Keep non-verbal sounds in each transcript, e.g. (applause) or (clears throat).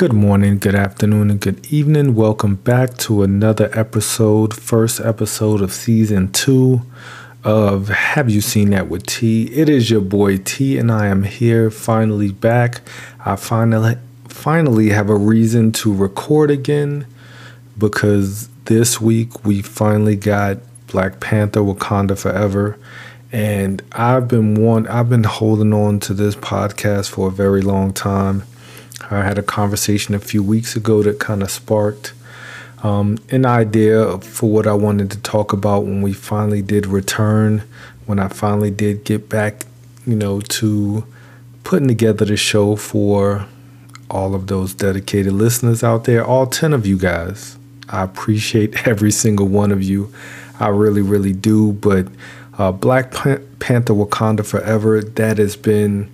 Good morning, good afternoon, and good evening. Welcome back to another episode, first episode of season two of Have You Seen That with T? It is your boy T, and I am here finally back. I finally finally have a reason to record again because this week we finally got Black Panther Wakanda Forever. And I've been one I've been holding on to this podcast for a very long time I had a conversation a few weeks ago that kind of sparked um, an idea for what I wanted to talk about when we finally did return, when I finally did get back, you know, to putting together the show for all of those dedicated listeners out there, all 10 of you guys. I appreciate (laughs) every single one of you. I really, really do. But uh, Black Panther Wakanda Forever, that has been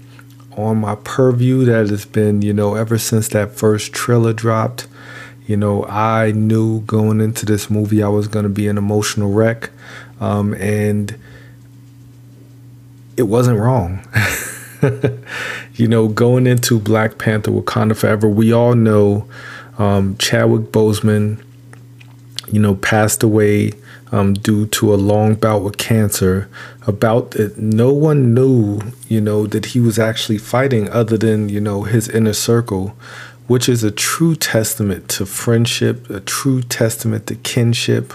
on my purview that has been, you know, ever since that first trailer dropped. You know, I knew going into this movie I was going to be an emotional wreck. Um, and it wasn't wrong. (laughs) you know, going into Black Panther Wakanda Forever, we all know um, Chadwick Boseman, you know, passed away um, due to a long bout with cancer. About it, no one knew, you know, that he was actually fighting other than you know his inner circle, which is a true testament to friendship, a true testament to kinship,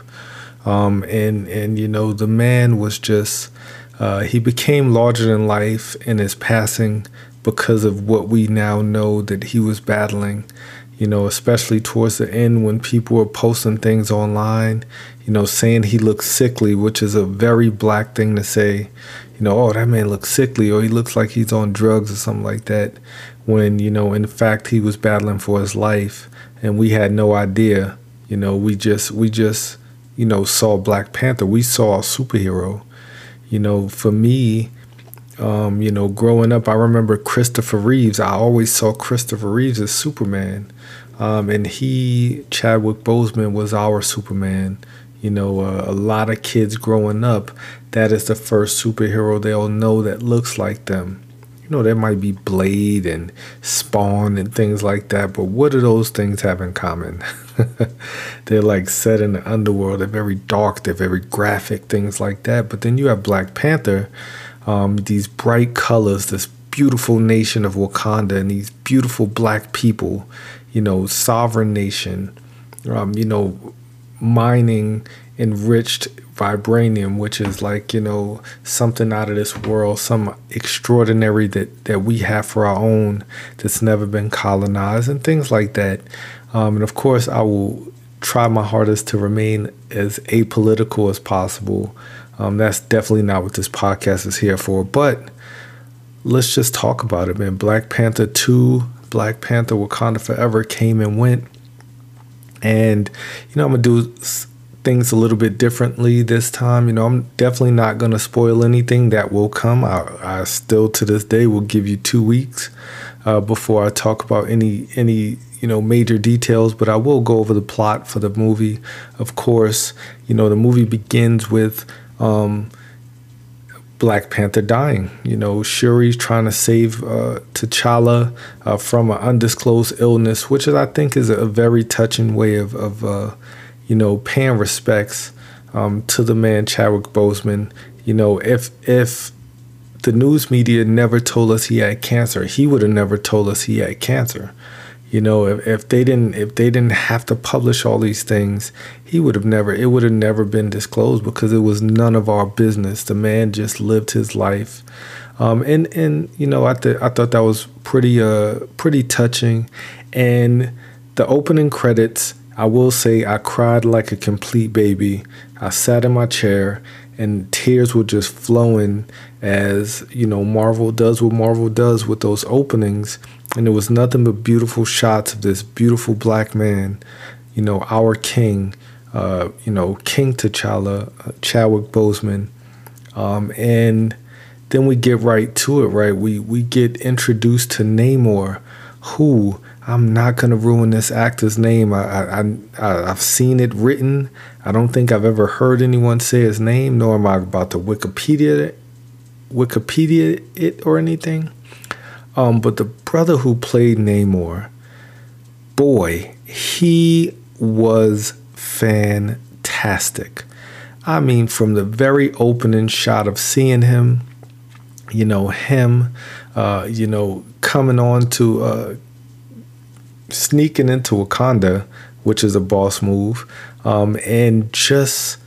um, and and you know the man was just uh, he became larger than life in his passing because of what we now know that he was battling you know, especially towards the end when people were posting things online, you know, saying he looks sickly, which is a very black thing to say. You know, oh, that man looks sickly, or he looks like he's on drugs or something like that. When, you know, in fact, he was battling for his life and we had no idea. You know, we just, we just, you know, saw Black Panther. We saw a superhero. You know, for me, um, you know, growing up, I remember Christopher Reeves. I always saw Christopher Reeves as Superman. Um, and he, Chadwick Boseman, was our Superman. You know, uh, a lot of kids growing up, that is the first superhero they'll know that looks like them. You know, there might be Blade and Spawn and things like that, but what do those things have in common? (laughs) they're like set in the underworld. They're very dark. They're very graphic, things like that. But then you have Black Panther, um, these bright colors, this beautiful nation of Wakanda, and these beautiful black people, you know, sovereign nation, um, you know, mining enriched vibranium, which is like, you know, something out of this world, some extraordinary that, that we have for our own that's never been colonized, and things like that. Um, and of course, I will try my hardest to remain as apolitical as possible. Um, that's definitely not what this podcast is here for. But let's just talk about it, man. Black Panther 2, Black Panther Wakanda Forever came and went. And, you know, I'm going to do things a little bit differently this time. You know, I'm definitely not going to spoil anything that will come. I, I, still, to this day, will give you two weeks uh, before I talk about any any you know major details. But I will go over the plot for the movie. Of course, you know the movie begins with. Um, Black Panther dying. You know, Shuri's trying to save uh, T'Challa uh, from an undisclosed illness, which is, I think is a very touching way of, of uh, you know, paying respects um, to the man Chadwick Boseman. You know, if if the news media never told us he had cancer, he would have never told us he had cancer. You know, if, if they didn't if they didn't have to publish all these things, he would have never it would have never been disclosed because it was none of our business. The man just lived his life. Um, and and you know, I th- I thought that was pretty uh pretty touching. And the opening credits, I will say I cried like a complete baby. I sat in my chair and tears were just flowing as, you know, Marvel does what Marvel does with those openings and it was nothing but beautiful shots of this beautiful black man, you know, our king, uh, you know, King T'Challa, uh, Chadwick Boseman, um, and then we get right to it. Right, we we get introduced to Namor, who I'm not gonna ruin this actor's name. I, I, I I've seen it written. I don't think I've ever heard anyone say his name, nor am I about to Wikipedia Wikipedia it or anything. Um, but the brother who played Namor, boy, he was fantastic. I mean, from the very opening shot of seeing him, you know, him, uh, you know, coming on to uh, sneaking into Wakanda, which is a boss move, um, and just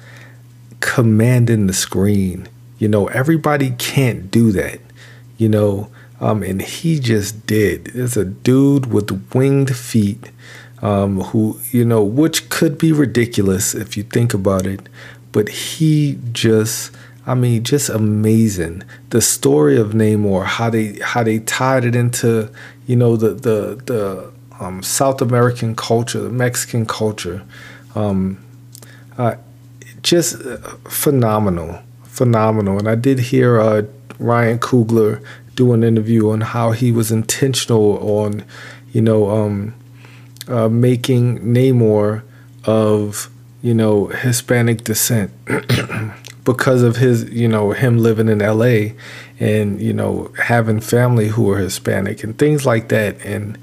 commanding the screen. You know, everybody can't do that, you know, um, and he just did. There's a dude with winged feet um, who, you know, which could be ridiculous if you think about it, but he just. I mean, just amazing. The story of Namor, how they how they tied it into, you know, the the the um, South American culture, the Mexican culture, um, uh, just uh, phenomenal, phenomenal. And I did hear uh, Ryan Coogler do an interview on how he was intentional on, you know, um, uh, making Namor of you know Hispanic descent (clears throat) because of his you know him living in L.A. and you know having family who are Hispanic and things like that and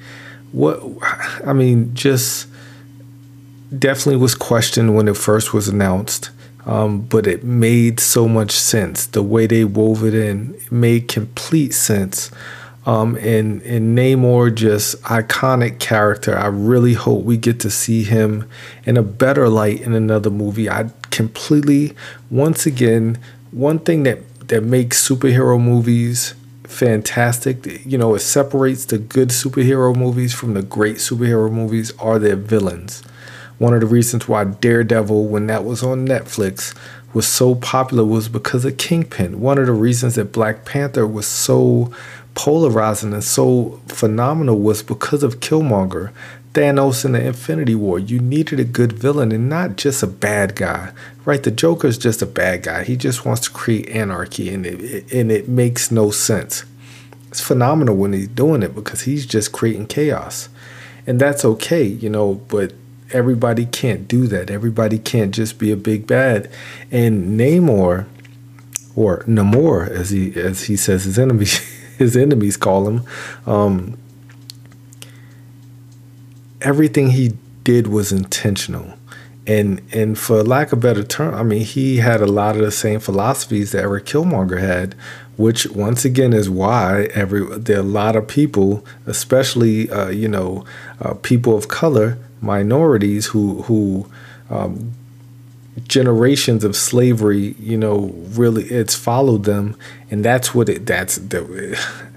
what I mean just definitely was questioned when it first was announced. Um, but it made so much sense. The way they wove it in it made complete sense. Um, and and Namor just iconic character. I really hope we get to see him in a better light in another movie. I completely, once again, one thing that that makes superhero movies fantastic. You know, it separates the good superhero movies from the great superhero movies are their villains. One of the reasons why Daredevil, when that was on Netflix, was so popular was because of Kingpin. One of the reasons that Black Panther was so polarizing and so phenomenal was because of Killmonger. Thanos in the Infinity War. You needed a good villain and not just a bad guy, right? The Joker's just a bad guy. He just wants to create anarchy, and it, and it makes no sense. It's phenomenal when he's doing it because he's just creating chaos, and that's okay, you know. But everybody can't do that. Everybody can't just be a big bad. And Namor, or Namor, as he as he says his enemies (laughs) his enemies call him, um, everything he did was intentional. And and for lack of better term, I mean, he had a lot of the same philosophies that Eric Killmonger had, which once again is why every there are a lot of people, especially uh, you know uh, people of color, minorities who who um, generations of slavery, you know, really it's followed them, and that's what it that's the. (laughs)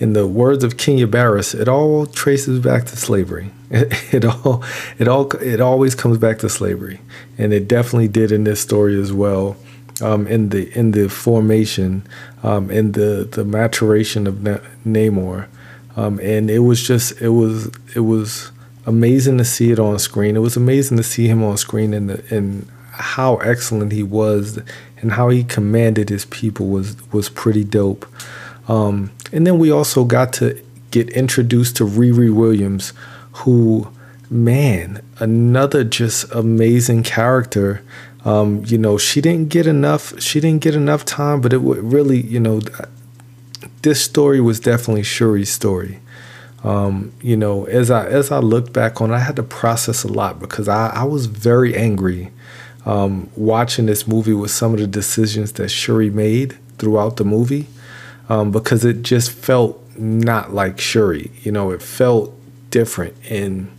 In the words of Kenya Barris, it all traces back to slavery. It, (laughs) it all, it all, it always comes back to slavery, and it definitely did in this story as well. Um, in the in the formation, um, in the the maturation of Namor, um, and it was just it was it was amazing to see it on screen. It was amazing to see him on screen and and how excellent he was and how he commanded his people was was pretty dope. Um, and then we also got to get introduced to Riri Williams, who, man, another just amazing character. Um, you know, she didn't get enough. She didn't get enough time, but it would really, you know, this story was definitely Shuri's story. Um, you know, as I as I look back on, it, I had to process a lot because I, I was very angry um, watching this movie with some of the decisions that Shuri made throughout the movie um, because it just felt not like Shuri. You know, it felt different. And,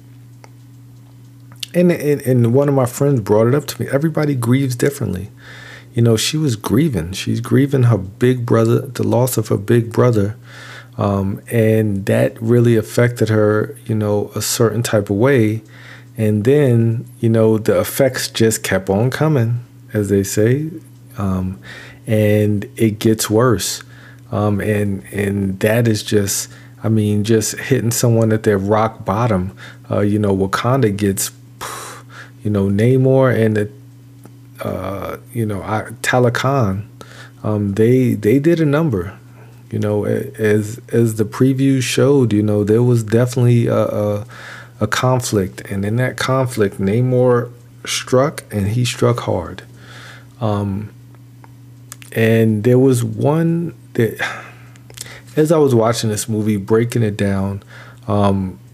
and and and one of my friends brought it up to me. Everybody grieves differently. You know, she was grieving. She's grieving her big brother, the loss of her big brother. Um, and that really affected her, you know, a certain type of way. And then, you know, the effects just kept on coming, as they say. Um, and it gets worse. Um, and and that is just, I mean, just hitting someone at their rock bottom. Uh, you know, Wakanda gets, you know, Namor and the, uh, you know, Talokan, um, they they did a number. You know, as as the preview showed, you know, there was definitely a, a, a conflict, and in that conflict, Namor struck, and he struck hard. Um, and there was one that, (sighs) as I was watching this movie, breaking it down, um, I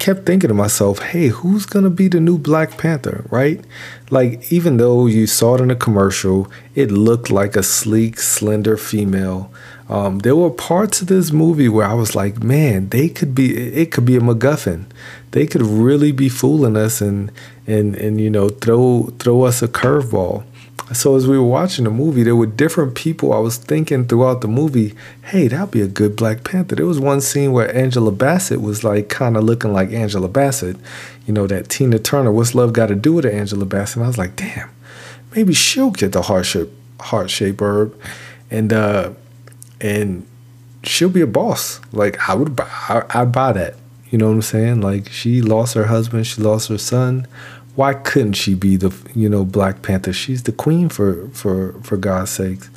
kept thinking to myself, hey, who's going to be the new Black Panther, right? Like, even though you saw it in a commercial, it looked like a sleek, slender female. Um, there were parts of this movie where I was like, man, they could be, it could be a MacGuffin. They could really be fooling us and, and, and you know, throw, throw us a curveball. So as we were watching the movie, there were different people. I was thinking throughout the movie, hey, that'd be a good Black Panther. There was one scene where Angela Bassett was like kind of looking like Angela Bassett, you know, that Tina Turner. What's love got to do with Angela Bassett? And I was like, damn, maybe she'll get the heart shape heart shape herb, and uh, and she'll be a boss. Like I would buy, I, I'd buy that. You know what I'm saying? Like she lost her husband, she lost her son why couldn't she be the you know Black Panther? She's the queen for for for God's sakes.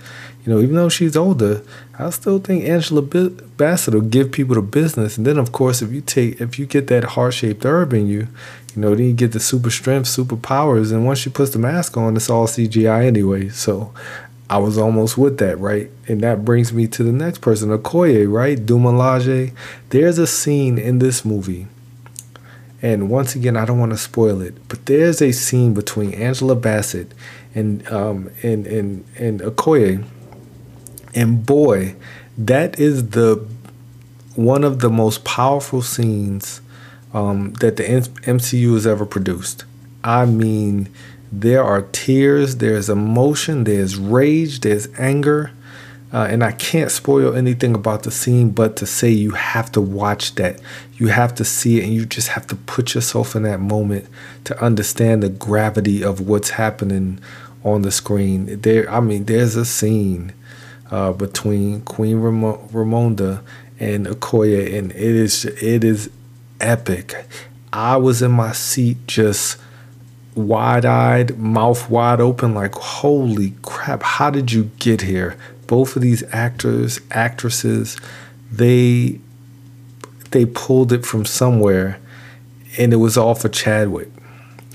You know, even though she's older, I still think Angela Bassett will give people the business. And then, of course, if you take if you get that heart shaped herb in you, you know, then you get the super strength, super powers. And once she puts the mask on, it's all CGI anyway. So I was almost with that, right? And that brings me to the next person, Okoye, right? Dumelaje. There's a scene in this movie and once again, I don't want to spoil it, but there's a scene between Angela Bassett and um, and and and Okoye, and boy, that is the one of the most powerful scenes um, that the MCU has ever produced. I mean, there are tears, there's emotion, there's rage, there's anger. Uh, and I can't spoil anything about the scene, but to say you have to watch that, you have to see it, and you just have to put yourself in that moment to understand the gravity of what's happening on the screen. There, I mean, there's a scene uh, between Queen Ram- Ramonda and Okoye, and it is it is epic. I was in my seat just wide eyed, mouth wide open, like, holy crap, how did you get here? Both of these actors, actresses, they they pulled it from somewhere and it was all for Chadwick.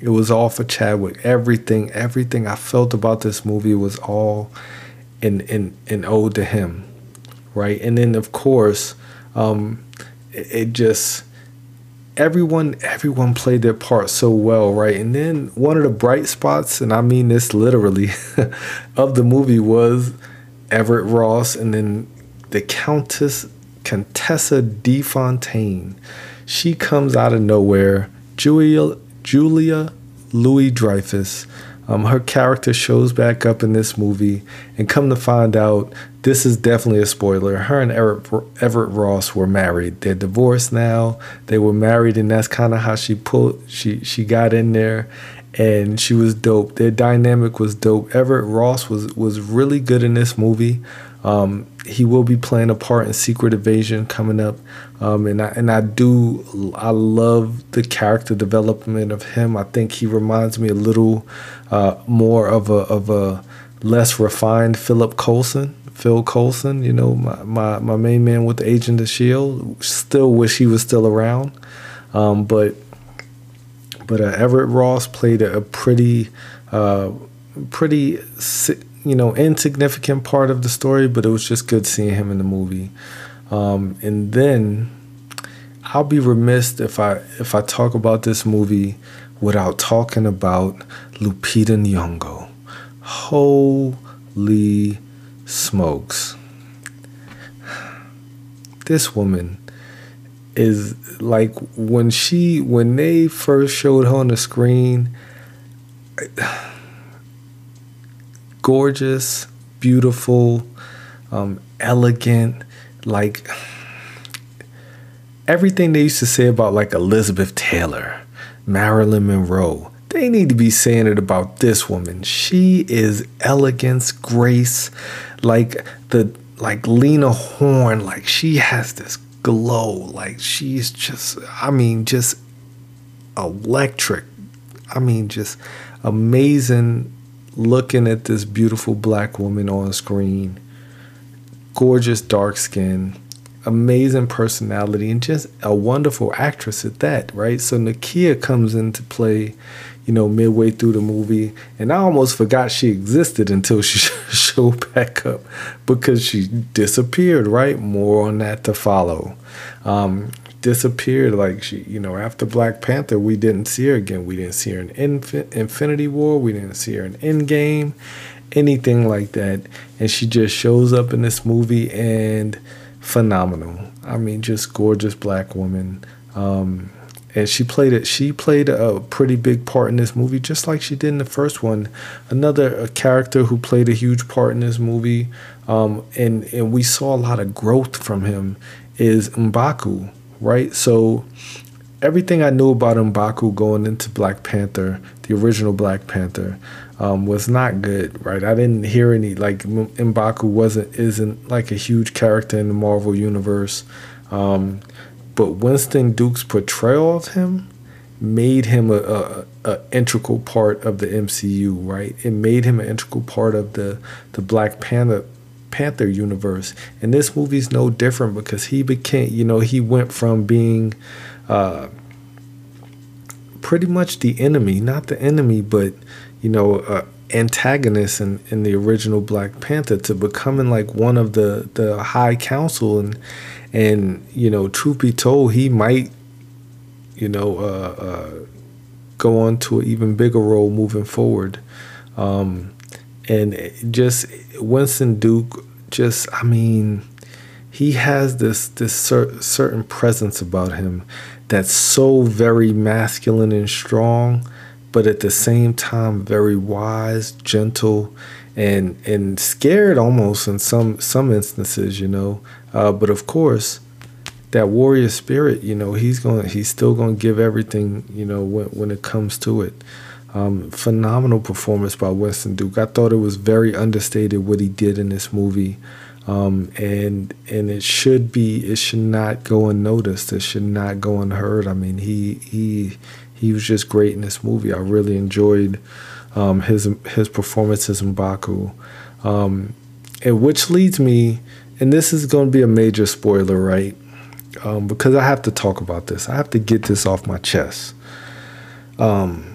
It was all for Chadwick. Everything, everything I felt about this movie was all in in in ode to him. Right? And then of course, um, it, it just everyone everyone played their part so well, right? And then one of the bright spots, and I mean this literally, (laughs) of the movie was Everett Ross, and then the Countess Contessa De Fontaine. She comes out of nowhere. Julia Julia Louis Dreyfus. Um, her character shows back up in this movie, and come to find out, this is definitely a spoiler. Her and Everett, Everett Ross were married. They're divorced now. They were married, and that's kind of how she pulled. She she got in there, and she was dope. Their dynamic was dope. Everett Ross was was really good in this movie. Um, he will be playing a part in Secret Invasion coming up, um, and I and I do I love the character development of him. I think he reminds me a little uh, more of a of a less refined Philip Coulson. Phil Coulson, you know, my, my, my main man with the Agent of Shield. Still wish he was still around, um, but but uh, Everett Ross played a, pretty, uh, pretty, you know, insignificant part of the story, but it was just good seeing him in the movie. Um, and then I'll be remiss if I if I talk about this movie without talking about Lupita Nyong'o. Holy smokes! This woman is like when she when they first showed her on the screen (sighs) gorgeous beautiful um, elegant like (sighs) everything they used to say about like elizabeth taylor marilyn monroe they need to be saying it about this woman. She is elegance grace like the like lena horne like she has this glow. Like she's just, I mean, just electric. I mean, just amazing looking at this beautiful black woman on screen. Gorgeous dark skin, amazing personality, and just a wonderful actress at that, right? So Nakia comes into play you know, midway through the movie. And I almost forgot she existed until she (laughs) showed back up because she disappeared, right? More on that to follow. Um, disappeared. Like she, you know, after Black Panther, we didn't see her again. We didn't see her in Inf- Infinity War. We didn't see her in Endgame, anything like that. And she just shows up in this movie and phenomenal. I mean, just gorgeous black woman. Um, and she played it. She played a pretty big part in this movie, just like she did in the first one. Another character who played a huge part in this movie, um, and and we saw a lot of growth from him is Mbaku, right? So everything I knew about Mbaku going into Black Panther, the original Black Panther, um, was not good, right? I didn't hear any like Mbaku wasn't isn't like a huge character in the Marvel universe, um, but Winston Duke's portrayal of him made him a, a, a, integral part of the MCU, right? It made him an integral part of the the Black Panther Panther universe. And this movie's no different because he became, you know, he went from being uh, pretty much the enemy, not the enemy, but, you know, uh, antagonist in, in the original Black Panther to becoming like one of the, the high council. And, and, you know, truth be told, he might, you know, uh, uh go on to an even bigger role moving forward. Um, and just Winston Duke, just I mean, he has this this cer- certain presence about him that's so very masculine and strong, but at the same time very wise, gentle, and and scared almost in some some instances, you know. Uh, but of course, that warrior spirit, you know, he's going he's still going to give everything, you know, when when it comes to it. Um, phenomenal performance by Winston Duke. I thought it was very understated what he did in this movie. Um, and and it should be it should not go unnoticed. It should not go unheard. I mean, he he he was just great in this movie. I really enjoyed um, his his performances Mbaku, um, and which leads me, and this is going to be a major spoiler, right? Um, because I have to talk about this. I have to get this off my chest. Um,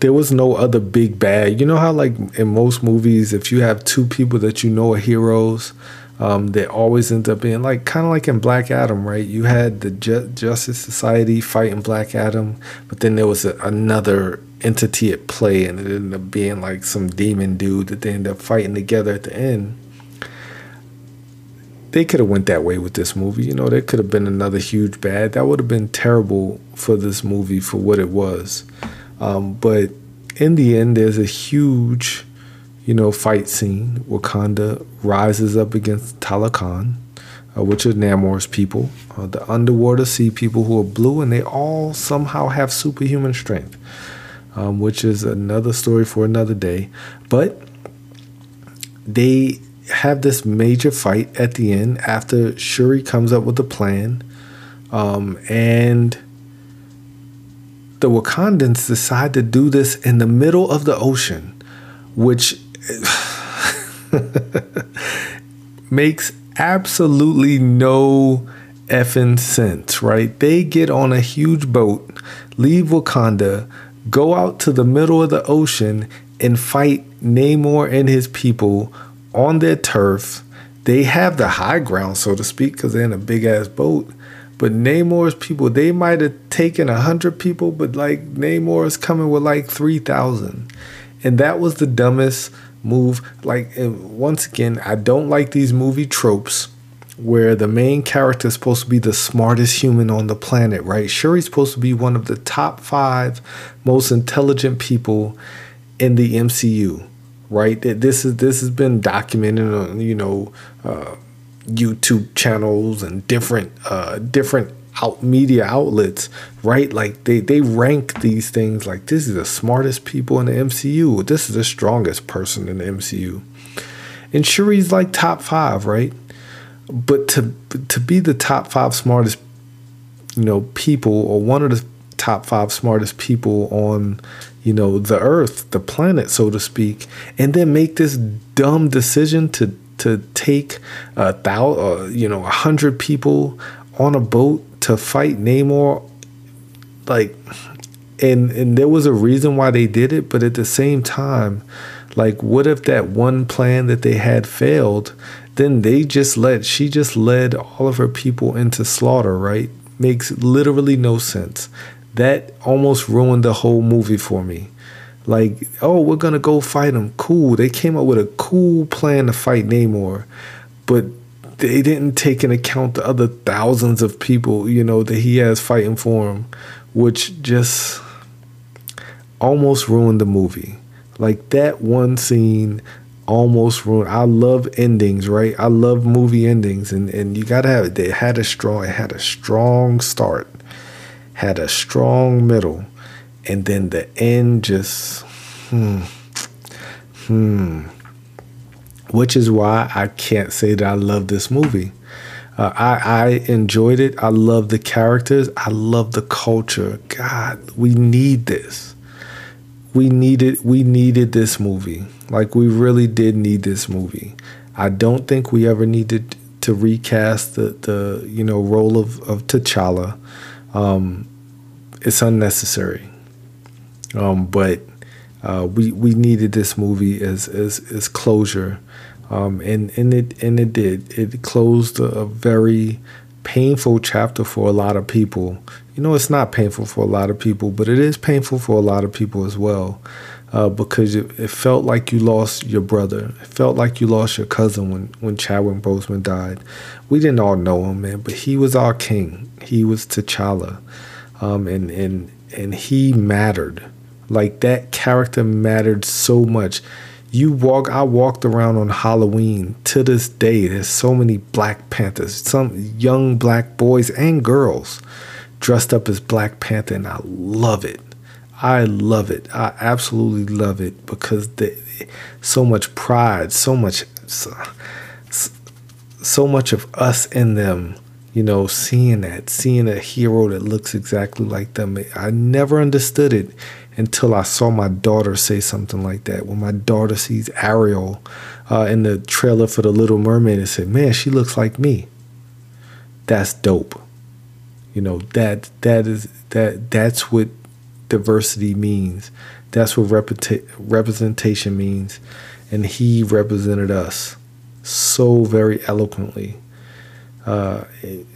there was no other big bad. You know how like in most movies, if you have two people that you know are heroes, um, they always end up being like kind of like in Black Adam, right? You had the Ju- Justice Society fighting Black Adam, but then there was a, another entity at play, and it ended up being like some demon dude that they ended up fighting together at the end. They could have went that way with this movie, you know. There could have been another huge bad. That would have been terrible for this movie for what it was. Um, but in the end, there's a huge, you know, fight scene. Wakanda rises up against Talokan, uh, which are Namor's people, uh, the underwater sea people who are blue, and they all somehow have superhuman strength, um, which is another story for another day. But they have this major fight at the end after Shuri comes up with a plan, um, and the Wakandans decide to do this in the middle of the ocean, which (laughs) makes absolutely no effing sense, right? They get on a huge boat, leave Wakanda, go out to the middle of the ocean, and fight Namor and his people on their turf. They have the high ground, so to speak, because they're in a big ass boat. But Namor's people, they might have taken a hundred people, but like Namor is coming with like three thousand, and that was the dumbest move. Like once again, I don't like these movie tropes where the main character is supposed to be the smartest human on the planet, right? Shuri's supposed to be one of the top five most intelligent people in the MCU, right? This is this has been documented on you know. Uh, YouTube channels and different uh, different out media outlets, right? Like they they rank these things like this is the smartest people in the MCU. This is the strongest person in the MCU. And Shuri's like top five, right? But to to be the top five smartest, you know, people or one of the top five smartest people on, you know, the earth, the planet, so to speak, and then make this dumb decision to to take a thousand, uh, you know, a hundred people on a boat to fight Namor, like, and and there was a reason why they did it, but at the same time, like, what if that one plan that they had failed? then they just let she just led all of her people into slaughter right? Makes literally no sense. That almost ruined the whole movie for me. Like oh we're gonna go fight him cool. They came up with a cool plan to fight namor but they didn't take into account the other thousands of people you know that he has fighting for him which just almost ruined the movie like that one scene almost ruined. I love endings, right? I love movie endings, and and you gotta have it. They had a strong, it had a strong start, had a strong middle, and then the end just, hmm, hmm. Which is why I can't say that I love this movie. Uh, I I enjoyed it. I love the characters. I love the culture. God, we need this. We needed we needed this movie. Like we really did need this movie. I don't think we ever needed to recast the the you know role of of T'Challa. Um, it's unnecessary. Um, but uh, we we needed this movie as as as closure, um, and and it and it did. It closed a, very painful chapter for a lot of people. You know, it's not painful for a lot of people, but it is painful for a lot of people as well uh, because it, it, felt like you lost your brother. It felt like you lost your cousin when, when Chadwick Boseman died. We didn't all know him, man, but he was our king. He was T'Challa. Um, and, and, and he mattered. Like that character mattered so much. You walk, I walked around on Halloween to this day. There's so many Black Panthers, some young black boys and girls dressed up as Black Panther, and I love it. I love it. I absolutely love it because the, so much pride, so much, so, so much of us in them. You know, seeing that, seeing a hero that looks exactly like them. I never understood it until I saw my daughter say something like that. When my daughter sees Ariel uh, in the trailer for The Little Mermaid and said, "Man, she looks like me." That's dope. You know that that is that that's what diversity means. That's what representation means. And he represented us so very eloquently. Uh,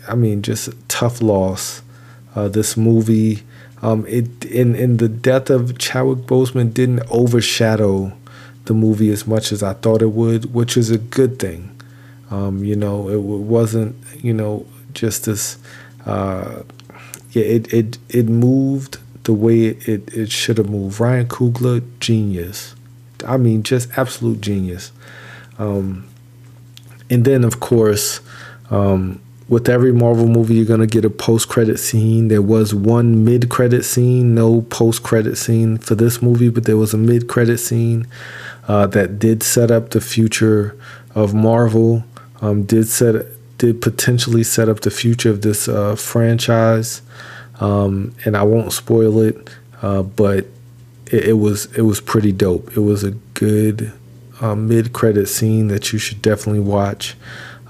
I mean, just tough loss. Uh, this movie, um, it in in the death of Chadwick Boseman didn't overshadow the movie as much as I thought it would, which is a good thing. Um, you know, it, wasn't you know just this. Uh, yeah, it it it moved the way it, it should have moved. Ryan Coogler, genius. I mean, just absolute genius. Um, and then, of course, um, with every Marvel movie, you're gonna get a post-credit scene. There was one mid-credit scene, no post-credit scene for this movie, but there was a mid-credit scene uh, that did set up the future of Marvel. Um, did set did potentially set up the future of this uh, franchise um, and I won't spoil it, uh, but it, it, was it was pretty dope. It was a good uh, mid credit scene that you should definitely watch,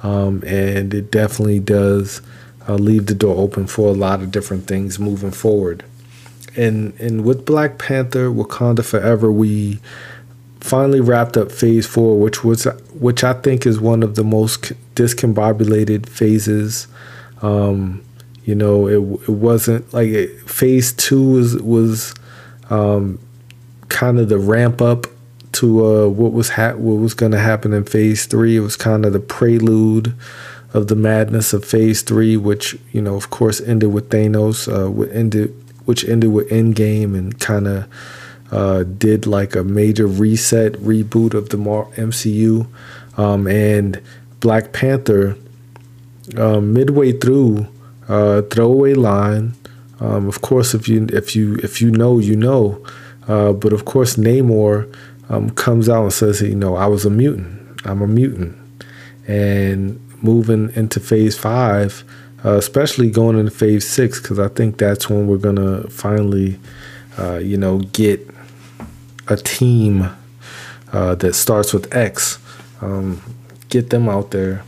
um, and it definitely does uh, leave the door open for a lot of different things moving forward. And and with Black Panther, Wakanda Forever, we finally wrapped up Phase Four, which was which I think is one of the most discombobulated phases. Um, you know, it it wasn't like it, phase two was was um, kind of the ramp up to uh, what was ha- what was going to happen in phase three. It was kind of the prelude of the madness of phase three, which you know, of course, ended with Thanos, uh, ended which ended with Endgame and kind of uh, did like a major reset reboot of the MCU, um, and Black Panther. Um, midway through, uh, throwaway line. Um, of course, if you if you if you know, you know. Uh, but of course, Namor um, comes out and says, you know, I was a mutant. I'm a mutant. And moving into Phase Five, uh, especially going into Phase Six, because I think that's when we're gonna finally, uh, you know, get a team uh, that starts with X. Um, get them out there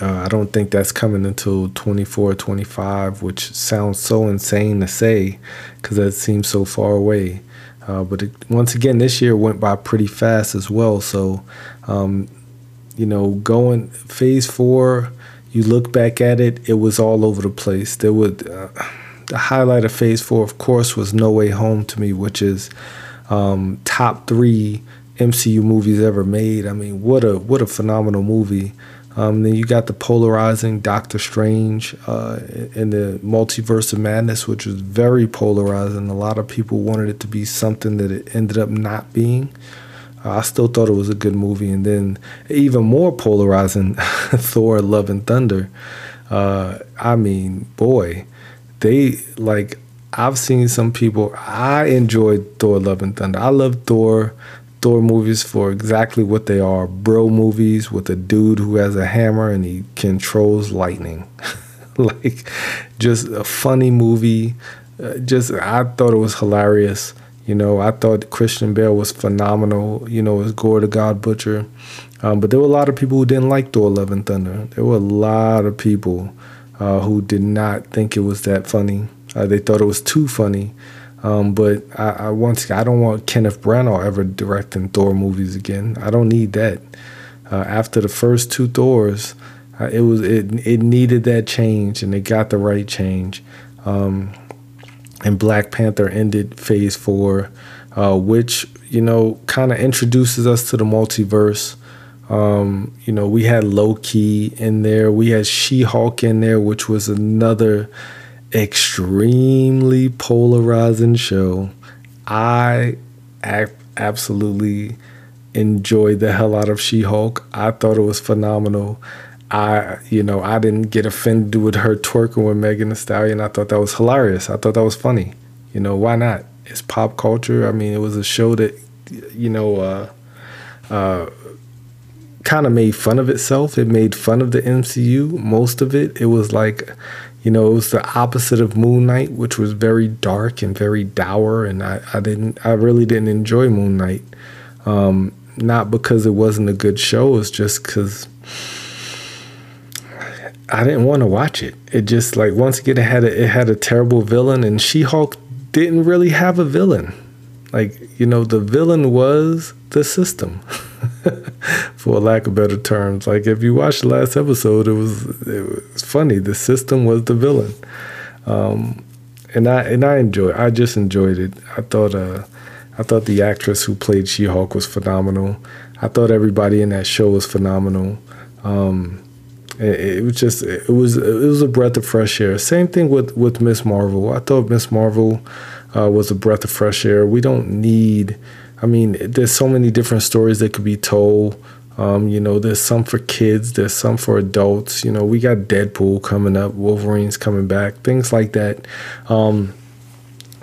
uh, I don't think that's coming until 24, 25, which sounds so insane to say because that seems so far away. Uh, but it, once again, this year went by pretty fast as well. So, um, you know, going phase four, you look back at it, it was all over the place. There would uh, the highlight of phase four, of course, was No Way Home to me, which is um, top three MCU movies ever made. I mean, what a what a phenomenal movie. Um, then you got the polarizing Doctor Strange uh, in the Multiverse of Madness, which was very polarizing. A lot of people wanted it to be something that it ended up not being. Uh, I still thought it was a good movie. And then even more polarizing, (laughs) Thor: Love and Thunder. Uh, I mean, boy, they like. I've seen some people. I enjoyed Thor: Love and Thunder. I love Thor Thor movies for exactly what they are bro movies with a dude who has a hammer and he controls lightning. (laughs) like, just a funny movie. Uh, just, I thought it was hilarious. You know, I thought Christian Bale was phenomenal, you know, as Gorr the God Butcher. Um, but there were a lot of people who didn't like Thor Love and Thunder. There were a lot of people uh, who did not think it was that funny. Uh, they thought it was too funny. Um, but I, I once I don't want Kenneth Branagh ever directing Thor movies again. I don't need that. Uh, after the first two Thors, uh, it was it it needed that change, and it got the right change. Um, and Black Panther ended Phase Four, uh, which you know kind of introduces us to the multiverse. Um, you know, we had Loki in there, we had She Hulk in there, which was another extremely polarizing show. I absolutely enjoyed the hell out of She Hulk. I thought it was phenomenal. I, you know, I didn't get offended with her twerking with Megan Thee Stallion. I thought that was hilarious. I thought that was funny. You know, why not? It's pop culture. I mean, it was a show that, you know, uh, uh, kind of made fun of itself. It made fun of the MCU. Most of it, it was like you know, it was the opposite of Moon Knight, which was very dark and very dour, and I, I didn't, I really didn't enjoy Moon Knight. Um, not because it wasn't a good show, it's just because I didn't want to watch it. It just like once again, it had a, it had a terrible villain, and She Hulk didn't really have a villain. Like you know, the villain was the system. (laughs) for lack of better terms. Like if you watch the last episode, it was it was funny. The system was the villain, um, and I and I enjoyed. I just enjoyed it. I thought uh, I thought the actress who played She Hulk was phenomenal. I thought everybody in that show was phenomenal. Um, it, it, was just it was it was a breath of fresh air. Same thing with with Miss Marvel. I thought Miss Marvel uh, was a breath of fresh air. We don't need I mean, there's so many different stories that could be told. Um, you know, there's some for kids, there's some for adults. You know, we got Deadpool coming up, Wolverine's coming back, things like that. Um,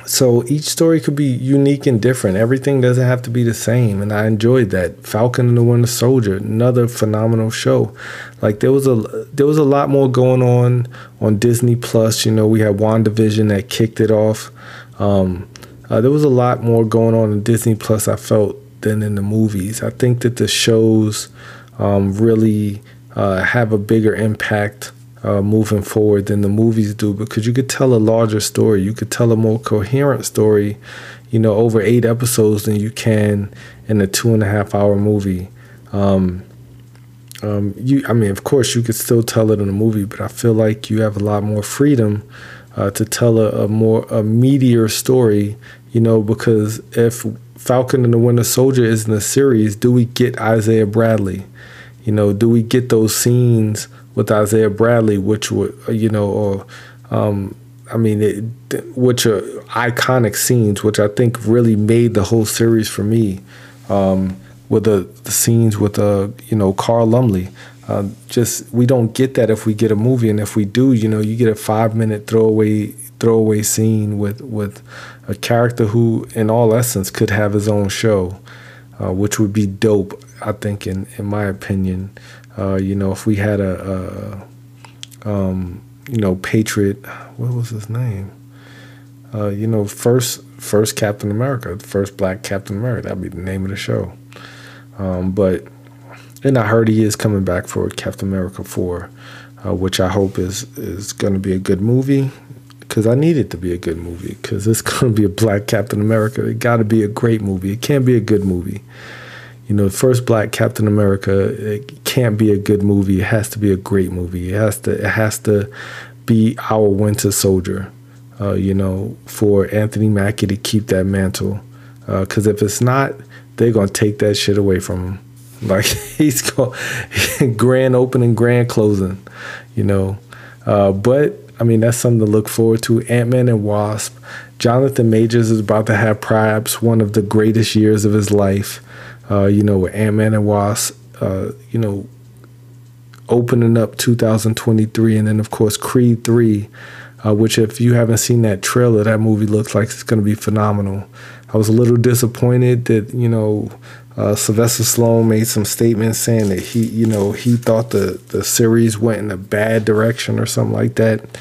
so each story could be unique and different. Everything doesn't have to be the same, and I enjoyed that. Falcon and the Winter Soldier, another phenomenal show. Like there was a there was a lot more going on on Disney Plus. You know, we had WandaVision that kicked it off. Um, uh, there was a lot more going on in Disney Plus. I felt than in the movies. I think that the shows um, really uh, have a bigger impact uh, moving forward than the movies do because you could tell a larger story. You could tell a more coherent story, you know, over eight episodes than you can in a two and a half hour movie. Um, um, you, I mean, of course, you could still tell it in a movie, but I feel like you have a lot more freedom uh, to tell a, a, more a meatier story, you know, because if Falcon and the Winter Soldier is in the series, do we get Isaiah Bradley? You know, do we get those scenes with Isaiah Bradley, which would, uh, you know, or, um, I mean, it, which are iconic scenes, which I think really made the whole series for me. Um, with the, the scenes with, uh, you know, Carl Lumbly. Uh, just we don't get that if we get a movie, and if we do, you know, you get a five minute throwaway throwaway scene with with a character who, in all essence, could have his own show, uh, which would be dope. I think, in in my opinion, uh, you know, if we had a, a um, you know, Patriot, what was his name? Uh, you know, first first Captain America, first Black Captain America. That'd be the name of the show. Um, but and I heard he is coming back for Captain America 4, uh, which I hope is is going to be a good movie because I need it to be a good movie because it's (laughs) going to be a black Captain America. It got to be a great movie. It can't be a good movie. You know, the first Black Captain America it can't be a good movie. It has to be a great movie. It has to it has to be our Winter Soldier. Uh, you know, for Anthony Mackie to keep that mantle. Because uh, if it's not, they're gonna take that shit away from him. Like (laughs) he's going (laughs) grand opening, grand closing. You know, uh, but I mean that's something to look forward to. Ant Man and Wasp. Jonathan Majors is about to have perhaps one of the greatest years of his life. Uh, you know, with Ant Man and Wasp. Uh, you know, opening up 2023, and then of course Creed three, uh, which if you haven't seen that trailer, that movie looks like it's going to be phenomenal. I was a little disappointed that you know uh, Sylvester Stallone made some statements saying that he you know he thought the the series went in a bad direction or something like that.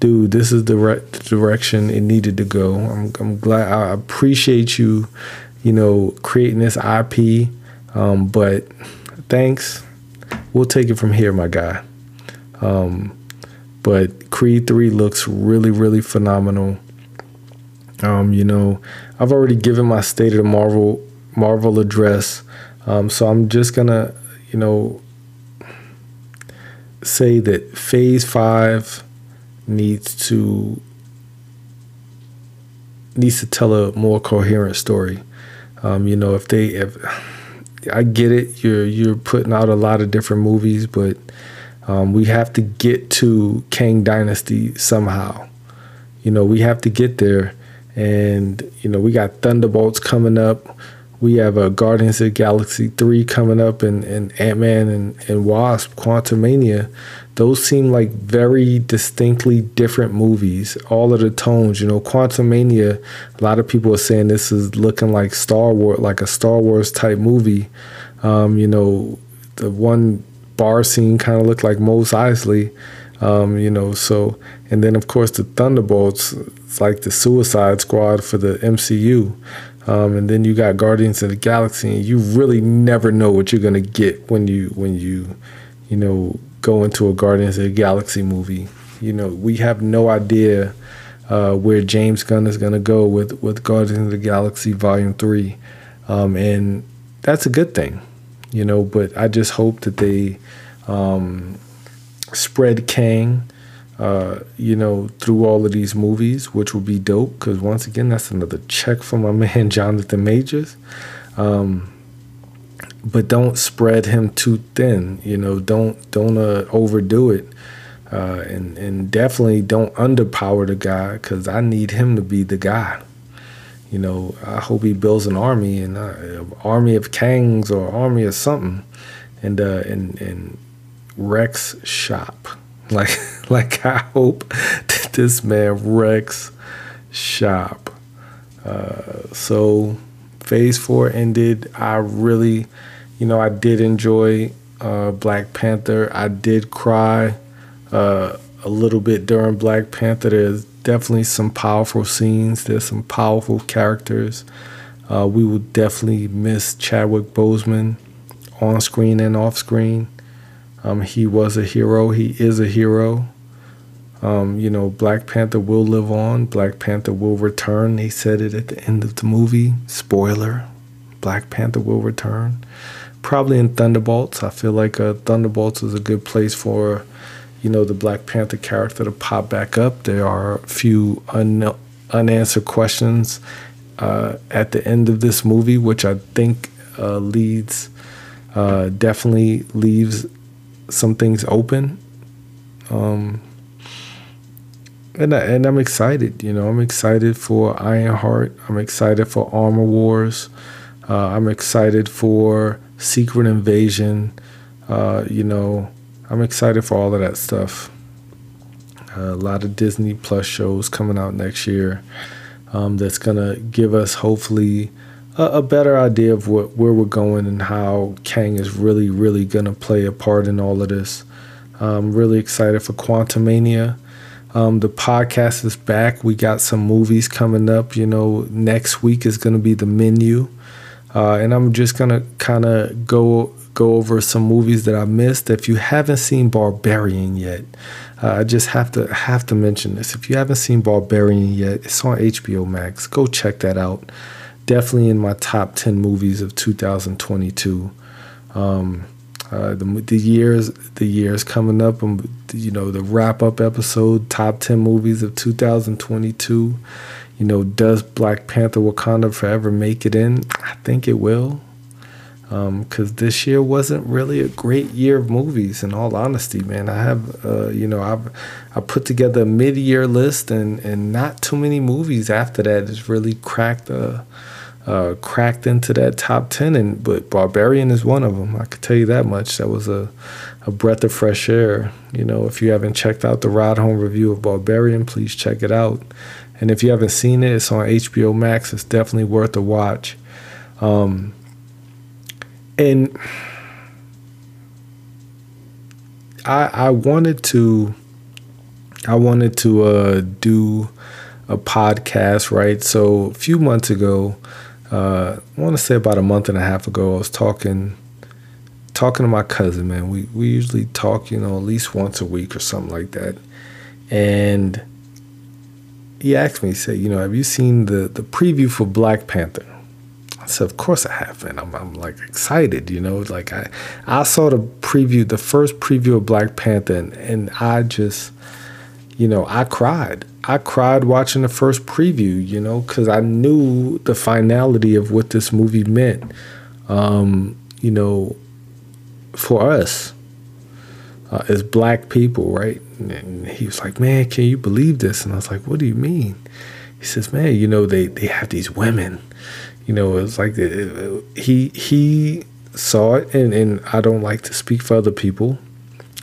Dude, this is the right direction it needed to go. I'm I'm glad I appreciate you, you know, creating this IP. Um, but thanks we'll take it from here, my guy. Um, but Creed 3 looks really, really phenomenal. Um, you know, I've already given my state of the Marvel Marvel address, um, so I'm just gonna, you know, say that Phase Five needs to needs to tell a more coherent story. Um, you know, if they if I get it. You're you're putting out a lot of different movies, but um, we have to get to Kang Dynasty somehow. You know, we have to get there, and you know, we got Thunderbolts coming up. We have a uh, Guardians of Galaxy three coming up, and, and Ant Man and, and Wasp, Quantumania those seem like very distinctly different movies. All of the tones, you know, Quantumania, a lot of people are saying this is looking like Star Wars, like a Star Wars type movie. Um, you know, the one bar scene kind of looked like Mos Eisley. Um, you know, so and then of course the Thunderbolts, it's like the Suicide Squad for the MCU. Um, and then you got Guardians of the Galaxy, and you really never know what you're gonna get when you when you, you know, go into a Guardians of the Galaxy movie. You know, we have no idea uh, where James Gunn is to go with with Guardians of the Galaxy Volume Three, um, and that's a good thing. You know, but I just hope that they um, spread Kang. Uh, you know, through all of these movies, which would be dope. Because once again, that's another check for my (laughs) man Jonathan Majors. Um, but don't spread him too thin. You know, don't don't uh, overdo it, uh, and and definitely don't underpower the guy because I need him to be the guy. You know, I hope he builds an army and uh, army of Kangs or army of something, and uh, and and Rex shop. (laughs) Like like I hope that this man Rex shop. Uh, so phase four ended. I really you know, I did enjoy uh, Black Panther. I did cry uh, a little bit during Black Panther. There's definitely some powerful scenes. There's some powerful characters. Uh, we will definitely miss Chadwick Boseman on screen and off screen. Um, he was a hero. He is a hero. Um, you know, Black Panther will live on. Black Panther will return. They said it at the end of the movie. Spoiler: Black Panther will return probably in Thunderbolts. I feel like uh, Thunderbolts is a good place for, you know, the Black Panther character to pop back up. There are a few un- unanswered questions uh, at the end of this movie, which I think uh, leads, uh, definitely leaves some things open. Um, and, I, and I'm excited, you know, I'm excited for Ironheart. I'm excited for Armor Wars. Uh, I'm excited for Secret Invasion. Uh, you know, I'm excited for all of that stuff. Uh, a lot of Disney Plus shows coming out next year. Um, that's gonna give us hopefully a, a, better idea of what where we're going and how Kang is really, really gonna play a part in all of this. I'm really excited for Quantumania. Um, the podcast is back. We got some movies coming up. You know, next week is going to be the menu. Uh, and I'm just gonna kind of go go over some movies that I missed. If you haven't seen Barbarian yet, uh, I just have to have to mention this. If you haven't seen Barbarian yet, it's on HBO Max. Go check that out. Definitely in my top 10 movies of 2022. Um, uh, the the years the years coming up, and um, you know the wrap up episode, top 10 movies of 2022. You know, does Black Panther: Wakanda Forever make it in? I think it will because um, this year wasn't really a great year of movies. In all honesty, man, I have uh, you know I've I put together a mid year list and and not too many movies after that has really cracked uh, uh, cracked into that top ten. And but Barbarian is one of them. I could tell you that much. That was a a breath of fresh air. You know, if you haven't checked out the ride home review of Barbarian, please check it out. And if you haven't seen it, it's on HBO Max. It's definitely worth a watch. Um, and I I wanted to I wanted to uh, do a podcast, right? So a few months ago, uh, I want to say about a month and a half ago, I was talking talking to my cousin. Man, we we usually talk, you know, at least once a week or something like that, and he asked me, he said, you know, have you seen the the preview for Black Panther? I said, of course I have, and I'm, I'm like excited, you know. Like I, I saw the preview, the first preview of Black Panther, and, and I just, you know, I cried. I cried watching the first preview, you know, because I knew the finality of what this movie meant, um, you know, for us uh, as black people, right? And he was like, "Man, can you believe this?" And I was like, "What do you mean?" He says, "Man, you know, they they have these women." you know, it's like it, he he saw it, and and I don't like to speak for other people,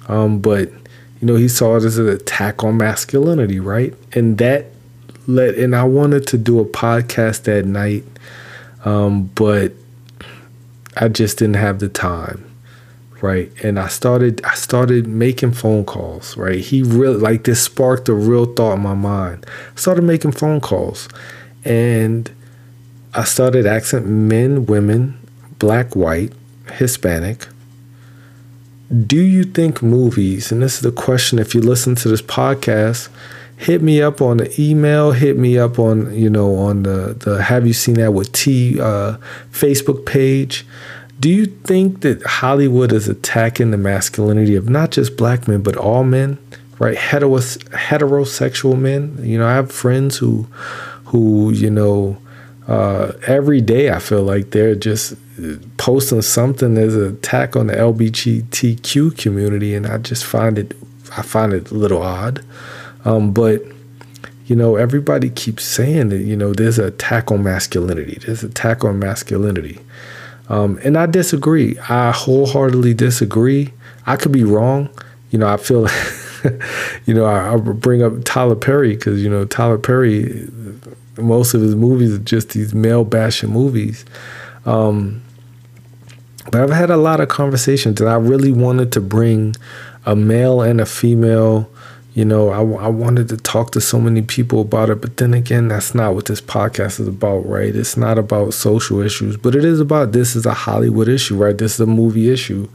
um, but you know, he saw it as an attack on masculinity, right? And that let and I wanted to do a podcast that night, um, but I just didn't have the time right? And i started i started making phone calls right? He really like this sparked a real thought in my mind. I started making phone calls and I started asking men, women, black, white, Hispanic, do you think movies, and this is the question if you listen to this podcast, hit me up on the email, hit me up on, you know, on the, the Have You Seen That with T uh, Facebook page. Do you think that Hollywood is attacking the masculinity of not just black men, but all men, right? Heteros- heterosexual men. You know, I have friends who, who, you know, uh, every day I feel like they're just posting something as an attack on the LGBTQ community, and I just find it I find it a little odd. Um, but you know, everybody keeps saying that you know there's an attack on masculinity. There's an attack on masculinity, um, and I disagree. I wholeheartedly disagree. I could be wrong. You know, I feel. (laughs) you know, I, I bring up Tyler Perry because you know Tyler Perry most of his movies are just these male bashing movies. Um, but I've had a lot of conversations, and I really wanted to bring a male and a female. You know, I, I wanted to talk to so many people about it, but then again, that's not what this podcast is about, right? It's not about social issues, but it is about this is a Hollywood issue, right? This is a movie issue.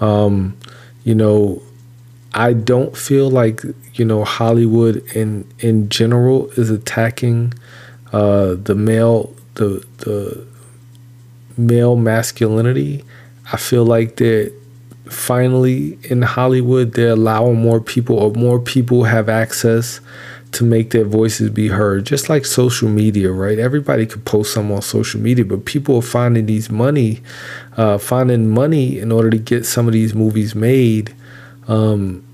Um, you know, I don't feel like you know Hollywood in in general is attacking uh, the male the the male masculinity. I feel like that finally in Hollywood they're allowing more people or more people have access to make their voices be heard. Just like social media, right? Everybody could post something on social media, but people are finding these money, uh, finding money in order to get some of these movies made. Um,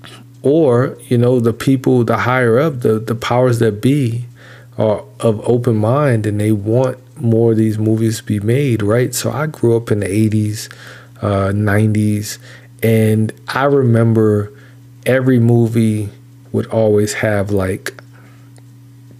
or, you know, the people, the higher up, the, the powers that be, are of open mind and they want more of these movies be made, right? So I grew up in the 80s, uh, 90s, and I remember every movie would always have like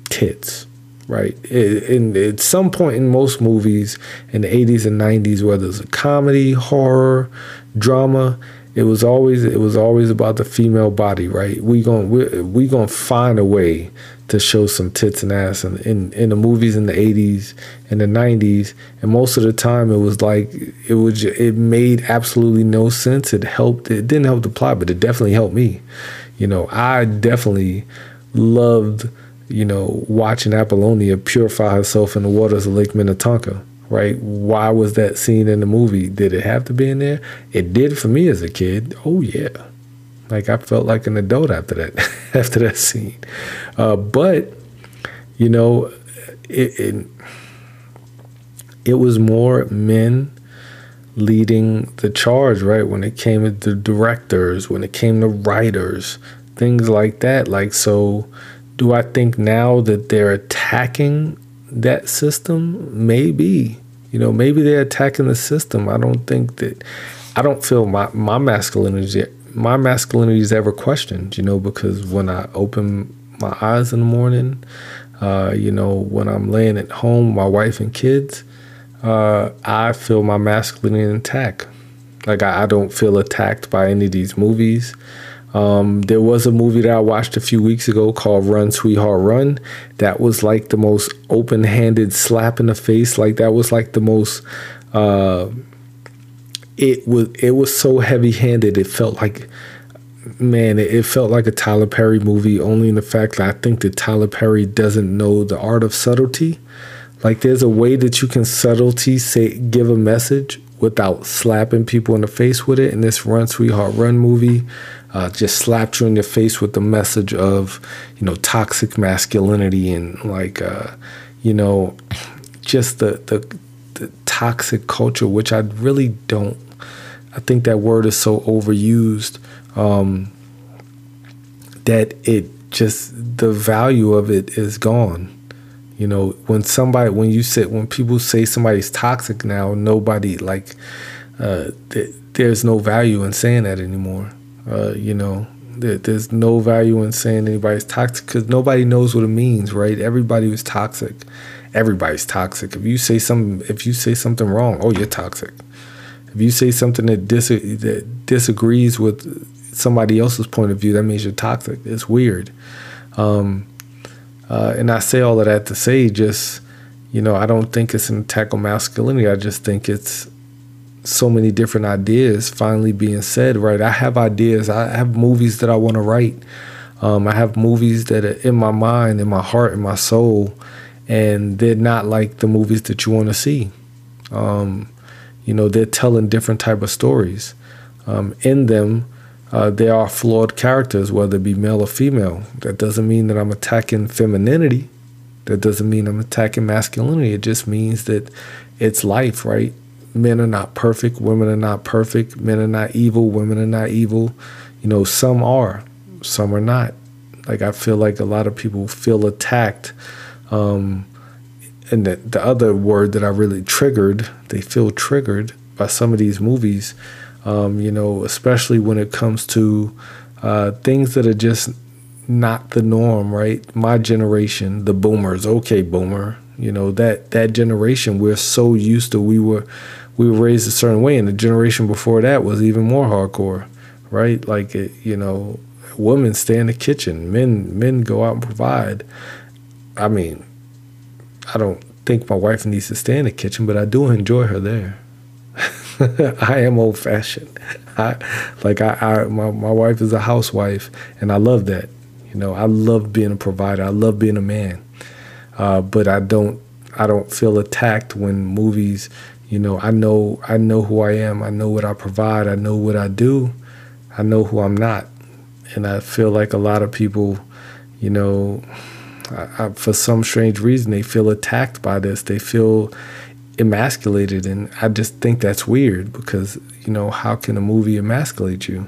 tits, right? And at some point in most movies in the 80s and 90s, whether it's a comedy, horror, drama, it was always it was always about the female body, right? We gonna we we gonna find a way to show some tits and ass in, in, in the movies in the 80s and the 90s and most of the time it was like it was it made absolutely no sense it helped it didn't help the plot but it definitely helped me you know i definitely loved you know, watching Apollonia purify herself in the waters of Lake Minnetonka, right? Why was that scene in the movie? Did it have to be in there? It did for me as a kid. Oh yeah, like I felt like an adult after that, (laughs) after that scene. Uh, but you know, it, it it was more men leading the charge, right? When it came to directors, when it came to writers, things like that. Like, so do I think now that they're attacking that system? Maybe. You know, maybe they're attacking the system. I don't think that I don't feel my, my masculinity my masculinity is ever questioned, you know, because when I open my eyes in the morning, uh, you know, when I'm laying at home, my wife and kids, uh, I feel my masculinity intact. Like I, I, don't feel attacked by any of these movies. Um, there was a movie that I watched a few weeks ago called Run Sweetheart Run. That was like the most open-handed slap in the face. Like that was like the most. Uh, it was it was so heavy-handed. It felt like, man, it, felt like a Tyler Perry movie. Only in the fact that I think that Tyler Perry doesn't know the art of subtlety. Like there's a way that you can subtlety say give a message without slapping people in the face with it. And this Run Sweetheart Run movie uh, just slapped you in your face with the message of, you know, toxic masculinity and like, uh, you know, just the, the the toxic culture, which I really don't. I think that word is so overused um, that it just the value of it is gone. You know, when somebody, when you say, when people say somebody's toxic now, nobody like, uh, th- there's no value in saying that anymore. Uh, you know, th- there's no value in saying anybody's toxic because nobody knows what it means, right? Everybody was toxic. Everybody's toxic. If you say some, if you say something wrong, oh, you're toxic. If you say something that dis- that disagrees with somebody else's point of view, that means you're toxic. It's weird. Um, uh, and I say all of that to say just, you know, I don't think it's an attack on masculinity. I just think it's so many different ideas finally being said, right? I have ideas. I have movies that I want to write. Um, I have movies that are in my mind, in my heart, in my soul, and they're not like the movies that you want to see. Um, you know, they're telling different type of stories. Um, in them, uh, there are flawed characters, whether it be male or female. That doesn't mean that I'm attacking femininity. That doesn't mean I'm attacking masculinity. It just means that it's life, right? Men are not perfect. Women are not perfect. Men are not evil. Women are not evil. You know, some are, some are not. Like I feel like a lot of people feel attacked. Um, and the, the other word that I really triggered, they feel triggered by some of these movies um, you know, especially when it comes to uh, things that are just not the norm, right? My generation, the boomers, okay, boomer, you know, that that generation, we're so used to we were we were raised a certain way, and the generation before that was even more hardcore, right? Like it, you know, women stay in the kitchen, men men go out and provide. I mean, I don't think my wife needs to stay in the kitchen, but I do enjoy her there. (laughs) I am old fashioned. (laughs) I like I, I my, my wife is a housewife and I love that. You know, I love being a provider. I love being a man. Uh, but I don't I don't feel attacked when movies, you know, I know I know who I am. I know what I provide. I know what I do. I know who I'm not. And I feel like a lot of people, you know, I, I, for some strange reason, they feel attacked by this. They feel emasculated and i just think that's weird because you know how can a movie emasculate you?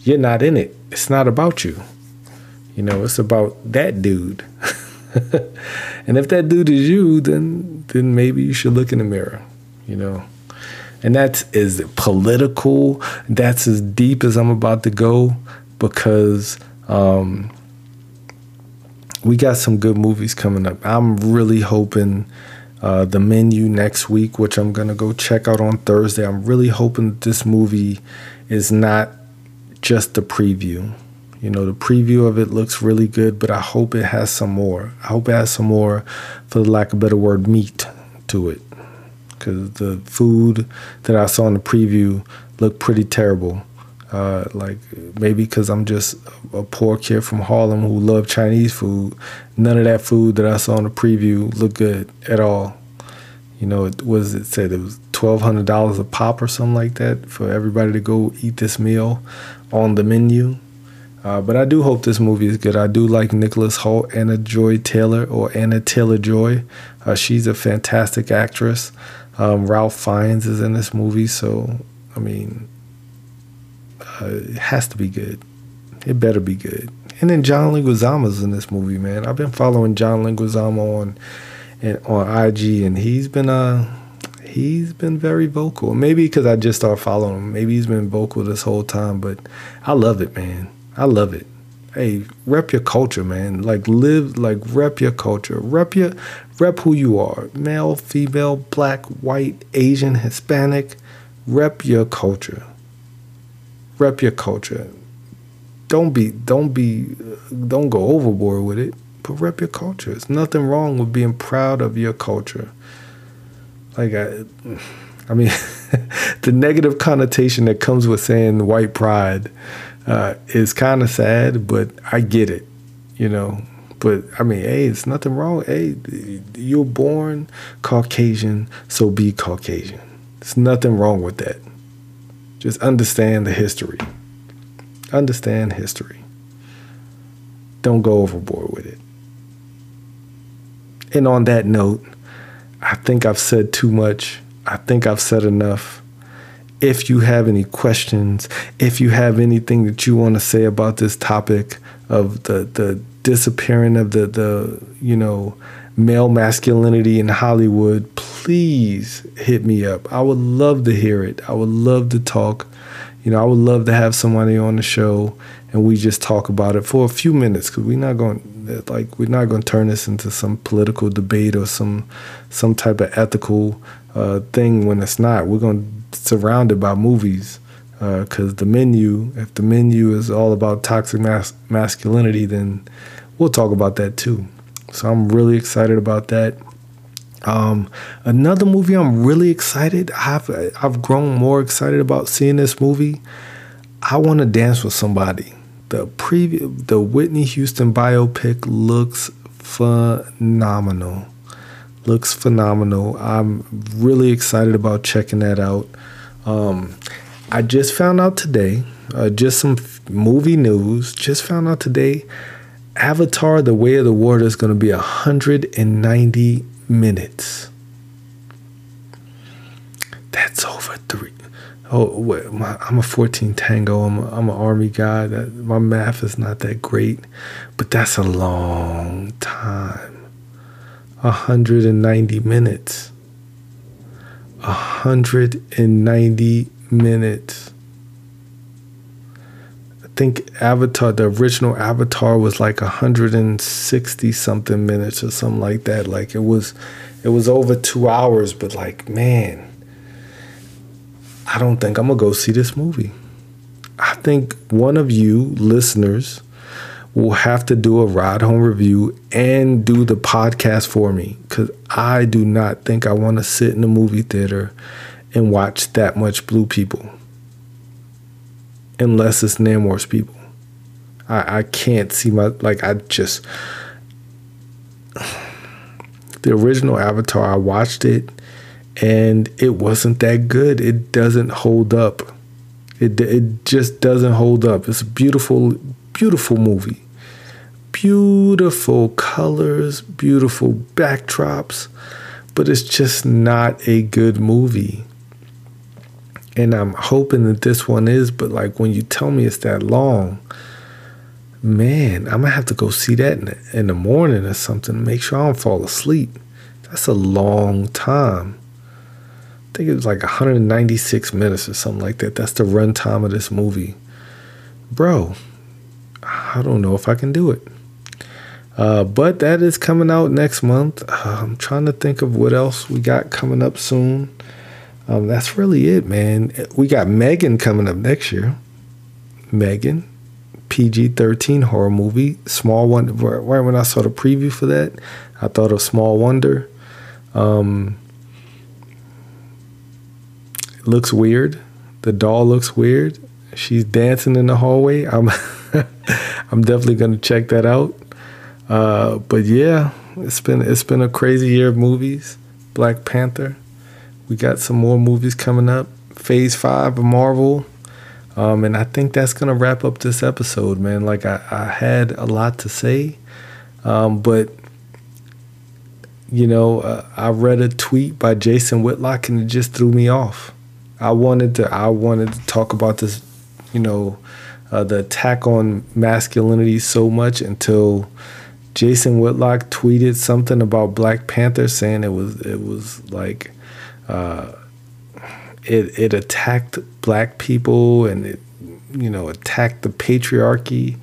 You're not in it. It's not about you. You know it's about that dude. (laughs) And if that dude is you then then maybe you should look in the mirror you know? And that's as political that's as deep as i'm about to go because um, we got some good movies coming up i'm really hoping uh, the menu next week, which I'm gonna go check out on Thursday. I'm really hoping this movie is not just the preview. You know, the preview of it looks really good, but I hope it has some more. I hope it has some more, for the lack of a better word, meat to it. Because the food that I saw in the preview looked pretty terrible. Uh, like maybe because I'm just a poor kid from Harlem who love Chinese food. None of that food that I saw in the preview looked good at all. You know, it was it said it was twelve hundred dollars a pop or something like that for everybody to go eat this meal on the menu. Uh, but I do hope this movie is good. I do like Nicholas Hoult, Anna Joy Taylor, or Anna Taylor Joy. Uh, she's a fantastic actress. Um, Ralph Fiennes is in this movie, so I mean, uh, it has to be good. It better be good. And then John Leguizamo's in this movie, man. I've been following John Leguizamo on and on IG, and he's been uh he's been very vocal. Maybe because I just started following him. Maybe he's been vocal this whole time, but I love it, man. I love it. Hey, rep your culture, man. Like live, like rep your culture. Rep your, rep who you are. Male, female, black, white, Asian, Hispanic. Rep your culture. Rep your culture. Don't be, don't be, don't go overboard with it. But rep your culture. It's nothing wrong with being proud of your culture. Like I, (laughs) I mean, (laughs) the negative connotation that comes with saying white pride uh, is kind of sad, but I get it, you know. But I mean, hey, it's nothing wrong. Hey, you're born Caucasian, so be Caucasian. There's nothing wrong with that. Just understand the history. Understand history. Don't go overboard with it. And on that note, I think I've said too much. I think I've said enough if you have any questions, if you have anything that you want to say about this topic of the the disappearing of the the you know male masculinity in Hollywood, please hit me up. I would love to hear it. I would love to talk. You know, I would love to have somebody on the show and we just talk about it for a few minutes because we're not going like we're not going to turn this into some political debate or some some type of ethical uh, thing when it's not. We're going to surrounded by movies because uh, the menu, if the menu is all about toxic mas- masculinity, then we'll talk about that too. So I'm really excited about that. Um, another movie I'm really excited. I've I've grown more excited about seeing this movie. I want to dance with somebody. The preview, the Whitney Houston biopic looks phenomenal. Looks phenomenal. I'm really excited about checking that out. Um, I just found out today, uh, just some f- movie news, just found out today, Avatar The Way of the Water is going to be 190 minutes. That's over three. Oh, wait, my, I'm a 14 tango. I'm, a, I'm an army guy. That my math is not that great, but that's a long time. 190 minutes. 190 minutes. Think Avatar, the original Avatar was like 160 something minutes or something like that. Like it was it was over 2 hours, but like man, I don't think I'm to go see this movie. I think one of you listeners will have to do a ride home review and do the podcast for me because I do not think I want to sit in the movie theater and watch that much blue people unless it's Namor's people. I, I can't see my like I just (sighs) the original Avatar I watched it and it wasn't that good. It doesn't hold up. It it just doesn't hold up. It's a beautiful beautiful movie beautiful colors, beautiful backdrops, but it's just not a good movie. And I'm hoping that this one is, but like when you tell me it's that long, man, I'm gonna have to go see that in the, in the morning or something make sure I don't fall asleep. That's a long time. I think it was like 196 minutes or something like that. That's the runtime of this movie. Bro, I don't know if I can do it. Uh, but that is coming out next month. Uh, I'm trying to think of what else we got coming up soon. Um, that's really it, man. We got Megan coming up next year. Megan, PG 13 horror movie. Small Wonder. Right when I saw the preview for that, I thought of Small Wonder. Um, looks weird. The doll looks weird. she's dancing in the hallway. (laughs) I'm I'm definitely gonna check that out. Uh, but yeah, it's been it's been a crazy year of movies. Black Panther. We got some more movies coming up. Phase five of Marvel. Um, and I think that's gonna wrap up this episode, man. Like I, I had a lot to say, um, but you know, uh, I read a tweet by Jason Whitlock and it just threw me off. I wanted to I wanted to talk about this, you know, uh, the attack on masculinity so much until Jason Whitlock tweeted something about Black Panther, saying it was it was like uh, it it attacked black people and it you know attacked the patriarchy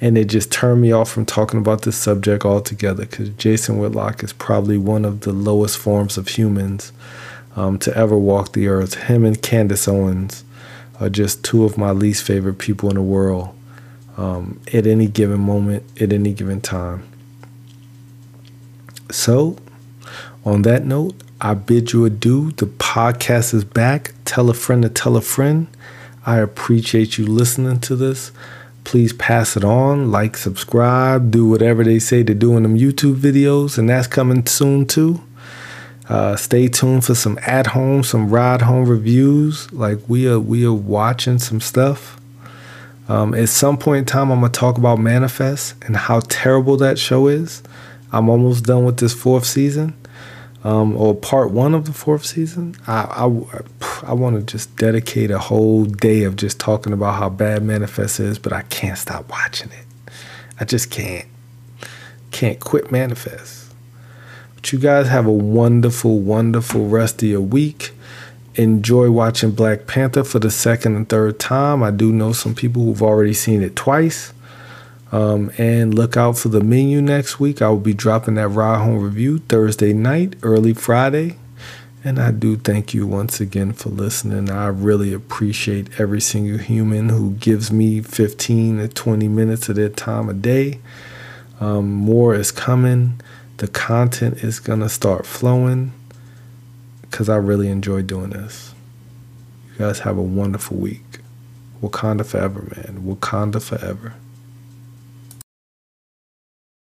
and it just turned me off from talking about this subject altogether because Jason Whitlock is probably one of the lowest forms of humans um, to ever walk the earth. Him and Candace Owens are just two of my least favorite people in the world um, at any given moment, at any given time. So, on that note, I bid you adieu. The podcast is back. Tell a friend to tell a friend. I appreciate you listening to this. Please pass it on, like, subscribe, do whatever they say to do in them YouTube videos, and that's coming soon too. Uh, stay tuned for some at home, some ride home reviews. Like we are, we are watching some stuff. Um, at some point in time, I'm gonna talk about Manifest and how terrible that show is. I'm almost done with this fourth season, um, or part one of the fourth season. I I, I want to just dedicate a whole day of just talking about how bad Manifest is, but I can't stop watching it. I just can't. Can't quit Manifest. But you guys have a wonderful, wonderful rest of your week. Enjoy watching Black Panther for the second and third time. I do know some people who've already seen it twice. Um, and look out for the menu next week. I will be dropping that ride home review Thursday night, early Friday. And I do thank you once again for listening. I really appreciate every single human who gives me 15 to 20 minutes of their time a day. Um, more is coming. The content is going to start flowing because I really enjoy doing this. You guys have a wonderful week. Wakanda forever, man. Wakanda forever.